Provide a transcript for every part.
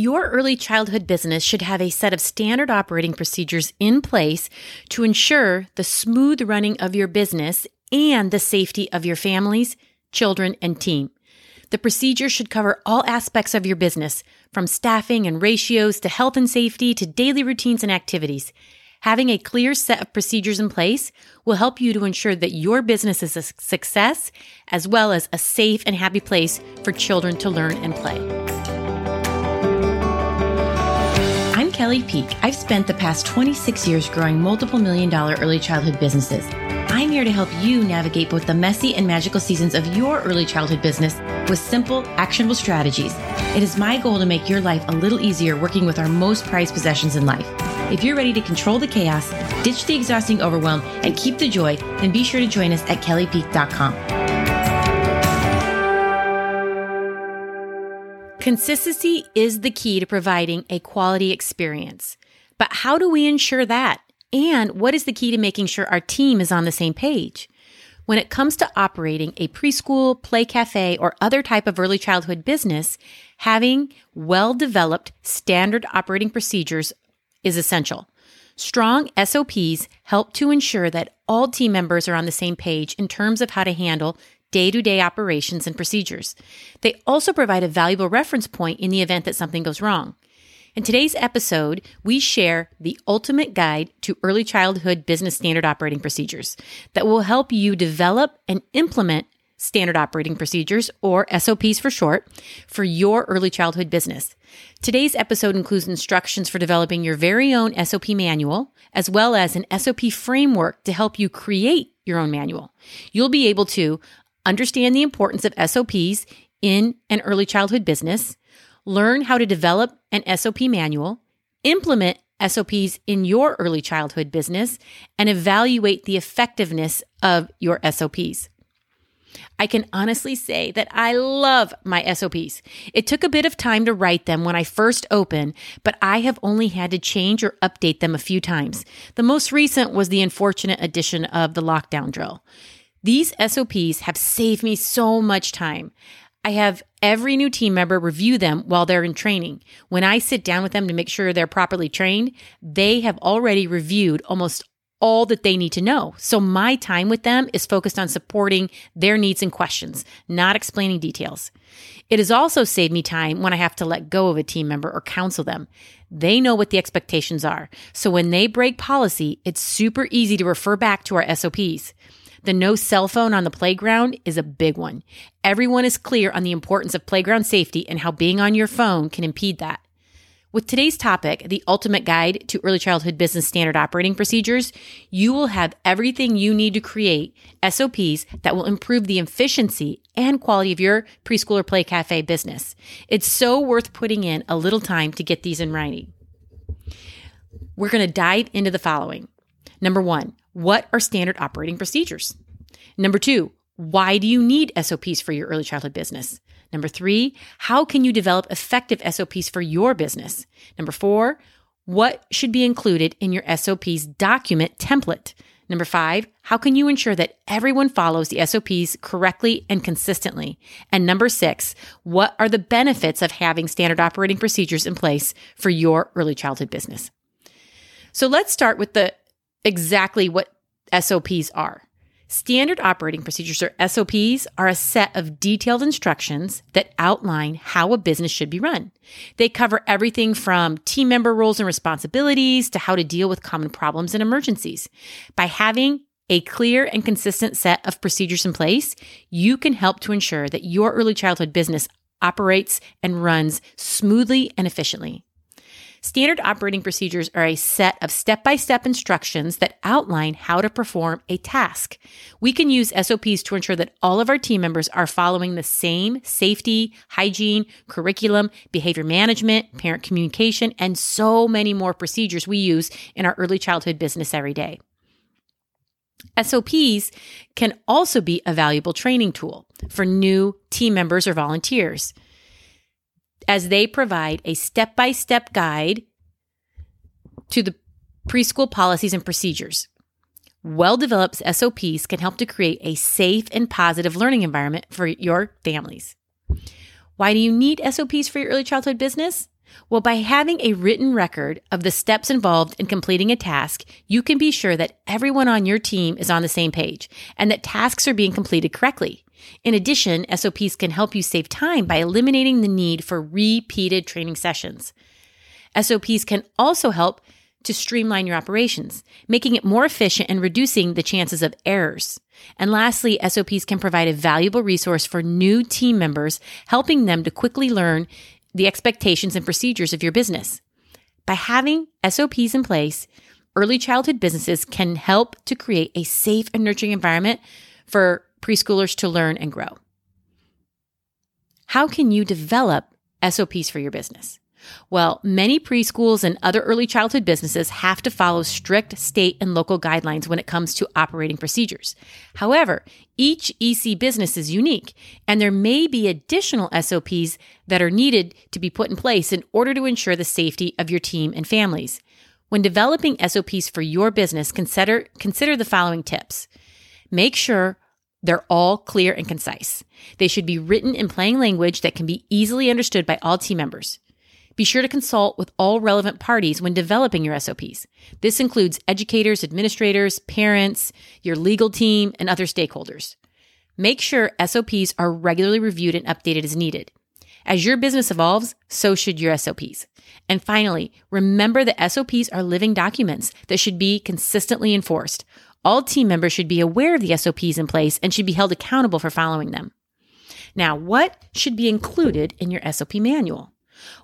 Your early childhood business should have a set of standard operating procedures in place to ensure the smooth running of your business and the safety of your families, children, and team. The procedure should cover all aspects of your business, from staffing and ratios to health and safety to daily routines and activities. Having a clear set of procedures in place will help you to ensure that your business is a success as well as a safe and happy place for children to learn and play. Kelly Peak. I've spent the past 26 years growing multiple million dollar early childhood businesses. I'm here to help you navigate both the messy and magical seasons of your early childhood business with simple, actionable strategies. It is my goal to make your life a little easier working with our most prized possessions in life. If you're ready to control the chaos, ditch the exhausting overwhelm, and keep the joy, then be sure to join us at kellypeak.com. Consistency is the key to providing a quality experience. But how do we ensure that? And what is the key to making sure our team is on the same page? When it comes to operating a preschool, play cafe, or other type of early childhood business, having well developed standard operating procedures is essential. Strong SOPs help to ensure that all team members are on the same page in terms of how to handle day to day operations and procedures. They also provide a valuable reference point in the event that something goes wrong. In today's episode, we share the ultimate guide to early childhood business standard operating procedures that will help you develop and implement standard operating procedures, or SOPs for short, for your early childhood business. Today's episode includes instructions for developing your very own SOP manual, as well as an SOP framework to help you create your own manual. You'll be able to understand the importance of SOPs in an early childhood business, learn how to develop an SOP manual, implement SOPs in your early childhood business, and evaluate the effectiveness of your SOPs. I can honestly say that I love my SOPs. It took a bit of time to write them when I first opened, but I have only had to change or update them a few times. The most recent was the unfortunate addition of the lockdown drill. These SOPs have saved me so much time. I have every new team member review them while they're in training. When I sit down with them to make sure they're properly trained, they have already reviewed almost all that they need to know. So my time with them is focused on supporting their needs and questions, not explaining details. It has also saved me time when I have to let go of a team member or counsel them. They know what the expectations are. So when they break policy, it's super easy to refer back to our SOPs. The no cell phone on the playground is a big one. Everyone is clear on the importance of playground safety and how being on your phone can impede that. With today's topic, the ultimate guide to early childhood business standard operating procedures, you will have everything you need to create SOPs that will improve the efficiency and quality of your preschool or play cafe business. It's so worth putting in a little time to get these in writing. We're going to dive into the following. Number one, what are standard operating procedures? Number two, why do you need SOPs for your early childhood business? Number three, how can you develop effective SOPs for your business? Number four, what should be included in your SOPs document template? Number five, how can you ensure that everyone follows the SOPs correctly and consistently? And number six, what are the benefits of having standard operating procedures in place for your early childhood business? So let's start with the exactly what SOPs are. Standard operating procedures or SOPs are a set of detailed instructions that outline how a business should be run. They cover everything from team member roles and responsibilities to how to deal with common problems and emergencies. By having a clear and consistent set of procedures in place, you can help to ensure that your early childhood business operates and runs smoothly and efficiently. Standard operating procedures are a set of step by step instructions that outline how to perform a task. We can use SOPs to ensure that all of our team members are following the same safety, hygiene, curriculum, behavior management, parent communication, and so many more procedures we use in our early childhood business every day. SOPs can also be a valuable training tool for new team members or volunteers as they provide a step by step guide to the preschool policies and procedures. Well developed SOPs can help to create a safe and positive learning environment for your families. Why do you need SOPs for your early childhood business? Well, by having a written record of the steps involved in completing a task, you can be sure that everyone on your team is on the same page and that tasks are being completed correctly. In addition, SOPs can help you save time by eliminating the need for repeated training sessions. SOPs can also help to streamline your operations, making it more efficient and reducing the chances of errors. And lastly, SOPs can provide a valuable resource for new team members, helping them to quickly learn the expectations and procedures of your business. By having SOPs in place, early childhood businesses can help to create a safe and nurturing environment for preschoolers to learn and grow. How can you develop SOPs for your business? Well, many preschools and other early childhood businesses have to follow strict state and local guidelines when it comes to operating procedures. However, each EC business is unique, and there may be additional SOPs that are needed to be put in place in order to ensure the safety of your team and families. When developing SOPs for your business, consider, consider the following tips. Make sure they're all clear and concise. They should be written in plain language that can be easily understood by all team members. Be sure to consult with all relevant parties when developing your SOPs. This includes educators, administrators, parents, your legal team, and other stakeholders. Make sure SOPs are regularly reviewed and updated as needed. As your business evolves, so should your SOPs. And finally, remember that SOPs are living documents that should be consistently enforced. All team members should be aware of the SOPs in place and should be held accountable for following them. Now, what should be included in your SOP manual?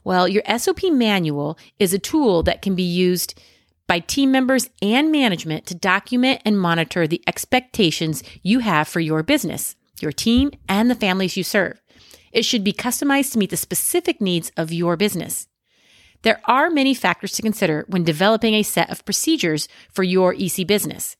Well, your SOP manual is a tool that can be used by team members and management to document and monitor the expectations you have for your business, your team, and the families you serve. It should be customized to meet the specific needs of your business. There are many factors to consider when developing a set of procedures for your EC business.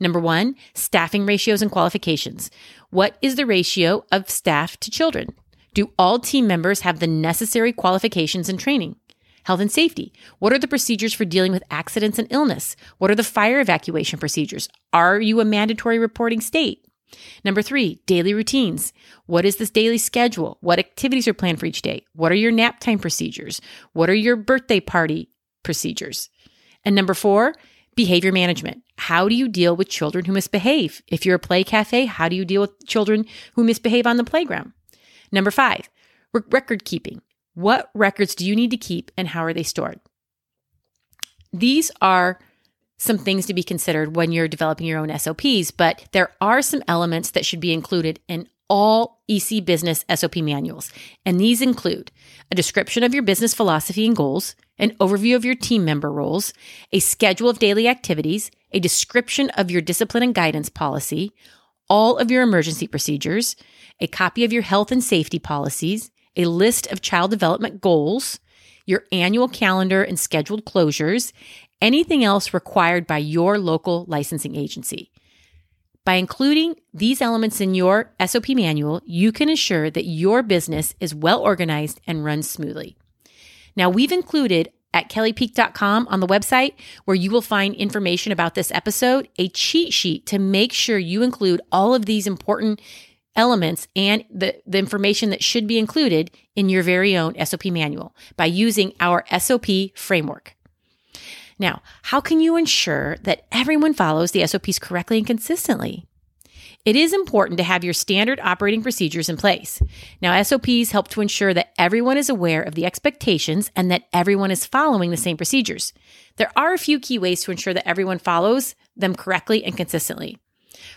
Number one, staffing ratios and qualifications. What is the ratio of staff to children? Do all team members have the necessary qualifications and training? Health and safety. What are the procedures for dealing with accidents and illness? What are the fire evacuation procedures? Are you a mandatory reporting state? Number three, daily routines. What is this daily schedule? What activities are planned for each day? What are your nap time procedures? What are your birthday party procedures? And number four, behavior management. How do you deal with children who misbehave? If you're a play cafe, how do you deal with children who misbehave on the playground? Number five, record keeping. What records do you need to keep and how are they stored? These are some things to be considered when you're developing your own SOPs, but there are some elements that should be included in all EC business SOP manuals. And these include a description of your business philosophy and goals, an overview of your team member roles, a schedule of daily activities, a description of your discipline and guidance policy, all of your emergency procedures, a copy of your health and safety policies, a list of child development goals, your annual calendar and scheduled closures, anything else required by your local licensing agency. By including these elements in your SOP manual, you can ensure that your business is well organized and runs smoothly. Now, we've included at kellypeak.com on the website, where you will find information about this episode, a cheat sheet to make sure you include all of these important elements and the, the information that should be included in your very own SOP manual by using our SOP framework. Now, how can you ensure that everyone follows the SOPs correctly and consistently? It is important to have your standard operating procedures in place. Now, SOPs help to ensure that everyone is aware of the expectations and that everyone is following the same procedures. There are a few key ways to ensure that everyone follows them correctly and consistently.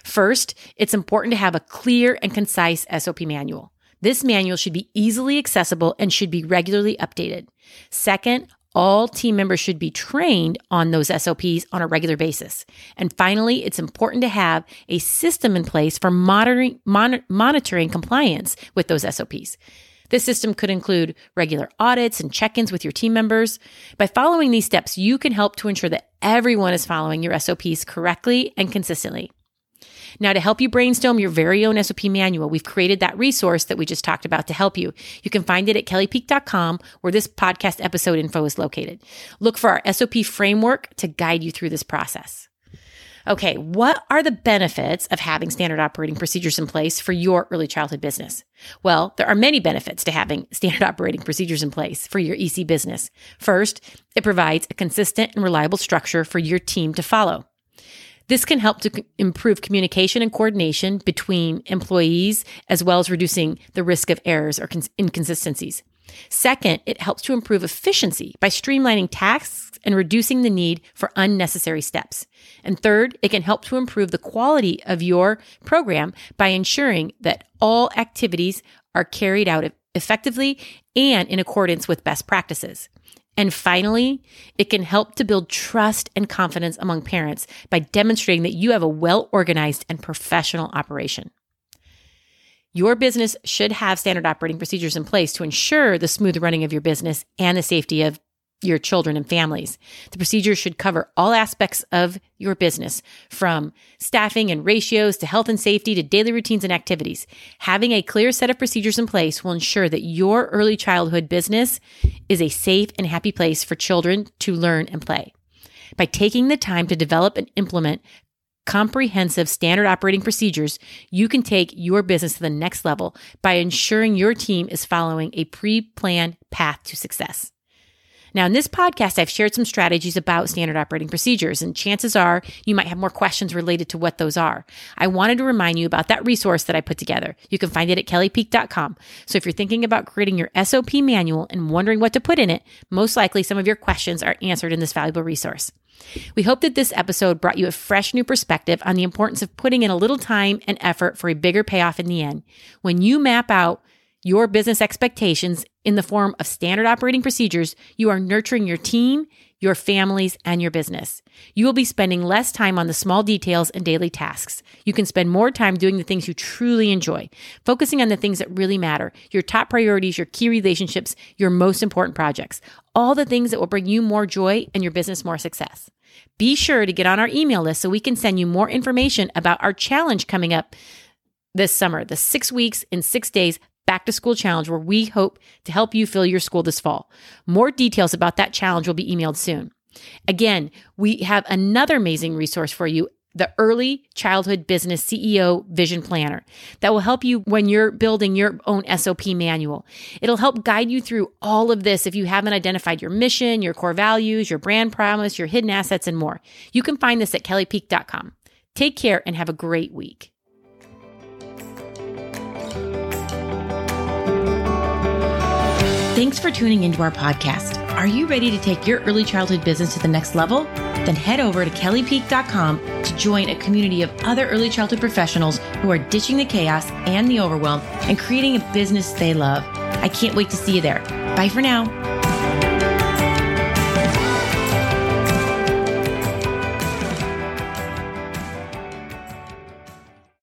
First, it's important to have a clear and concise SOP manual. This manual should be easily accessible and should be regularly updated. Second, all team members should be trained on those SOPs on a regular basis. And finally, it's important to have a system in place for monitoring, mon- monitoring compliance with those SOPs. This system could include regular audits and check ins with your team members. By following these steps, you can help to ensure that everyone is following your SOPs correctly and consistently. Now, to help you brainstorm your very own SOP manual, we've created that resource that we just talked about to help you. You can find it at kellypeak.com where this podcast episode info is located. Look for our SOP framework to guide you through this process. Okay, what are the benefits of having standard operating procedures in place for your early childhood business? Well, there are many benefits to having standard operating procedures in place for your EC business. First, it provides a consistent and reliable structure for your team to follow. This can help to improve communication and coordination between employees, as well as reducing the risk of errors or inconsistencies. Second, it helps to improve efficiency by streamlining tasks and reducing the need for unnecessary steps. And third, it can help to improve the quality of your program by ensuring that all activities are carried out effectively and in accordance with best practices. And finally, it can help to build trust and confidence among parents by demonstrating that you have a well organized and professional operation. Your business should have standard operating procedures in place to ensure the smooth running of your business and the safety of your children and families. The procedures should cover all aspects of your business, from staffing and ratios to health and safety to daily routines and activities. Having a clear set of procedures in place will ensure that your early childhood business is a safe and happy place for children to learn and play. By taking the time to develop and implement comprehensive standard operating procedures, you can take your business to the next level by ensuring your team is following a pre planned path to success. Now, in this podcast, I've shared some strategies about standard operating procedures, and chances are you might have more questions related to what those are. I wanted to remind you about that resource that I put together. You can find it at kellypeak.com. So if you're thinking about creating your SOP manual and wondering what to put in it, most likely some of your questions are answered in this valuable resource. We hope that this episode brought you a fresh new perspective on the importance of putting in a little time and effort for a bigger payoff in the end. When you map out your business expectations in the form of standard operating procedures, you are nurturing your team, your families, and your business. You will be spending less time on the small details and daily tasks. You can spend more time doing the things you truly enjoy, focusing on the things that really matter your top priorities, your key relationships, your most important projects, all the things that will bring you more joy and your business more success. Be sure to get on our email list so we can send you more information about our challenge coming up this summer, the six weeks in six days back to school challenge where we hope to help you fill your school this fall. More details about that challenge will be emailed soon. Again, we have another amazing resource for you the Early Childhood Business CEO Vision Planner that will help you when you're building your own SOP manual. It'll help guide you through all of this if you haven't identified your mission, your core values, your brand promise, your hidden assets, and more. You can find this at kellypeak.com. Take care and have a great week. Thanks for tuning into our podcast. Are you ready to take your early childhood business to the next level? Then head over to kellypeak.com to join a community of other early childhood professionals who are ditching the chaos and the overwhelm and creating a business they love. I can't wait to see you there. Bye for now.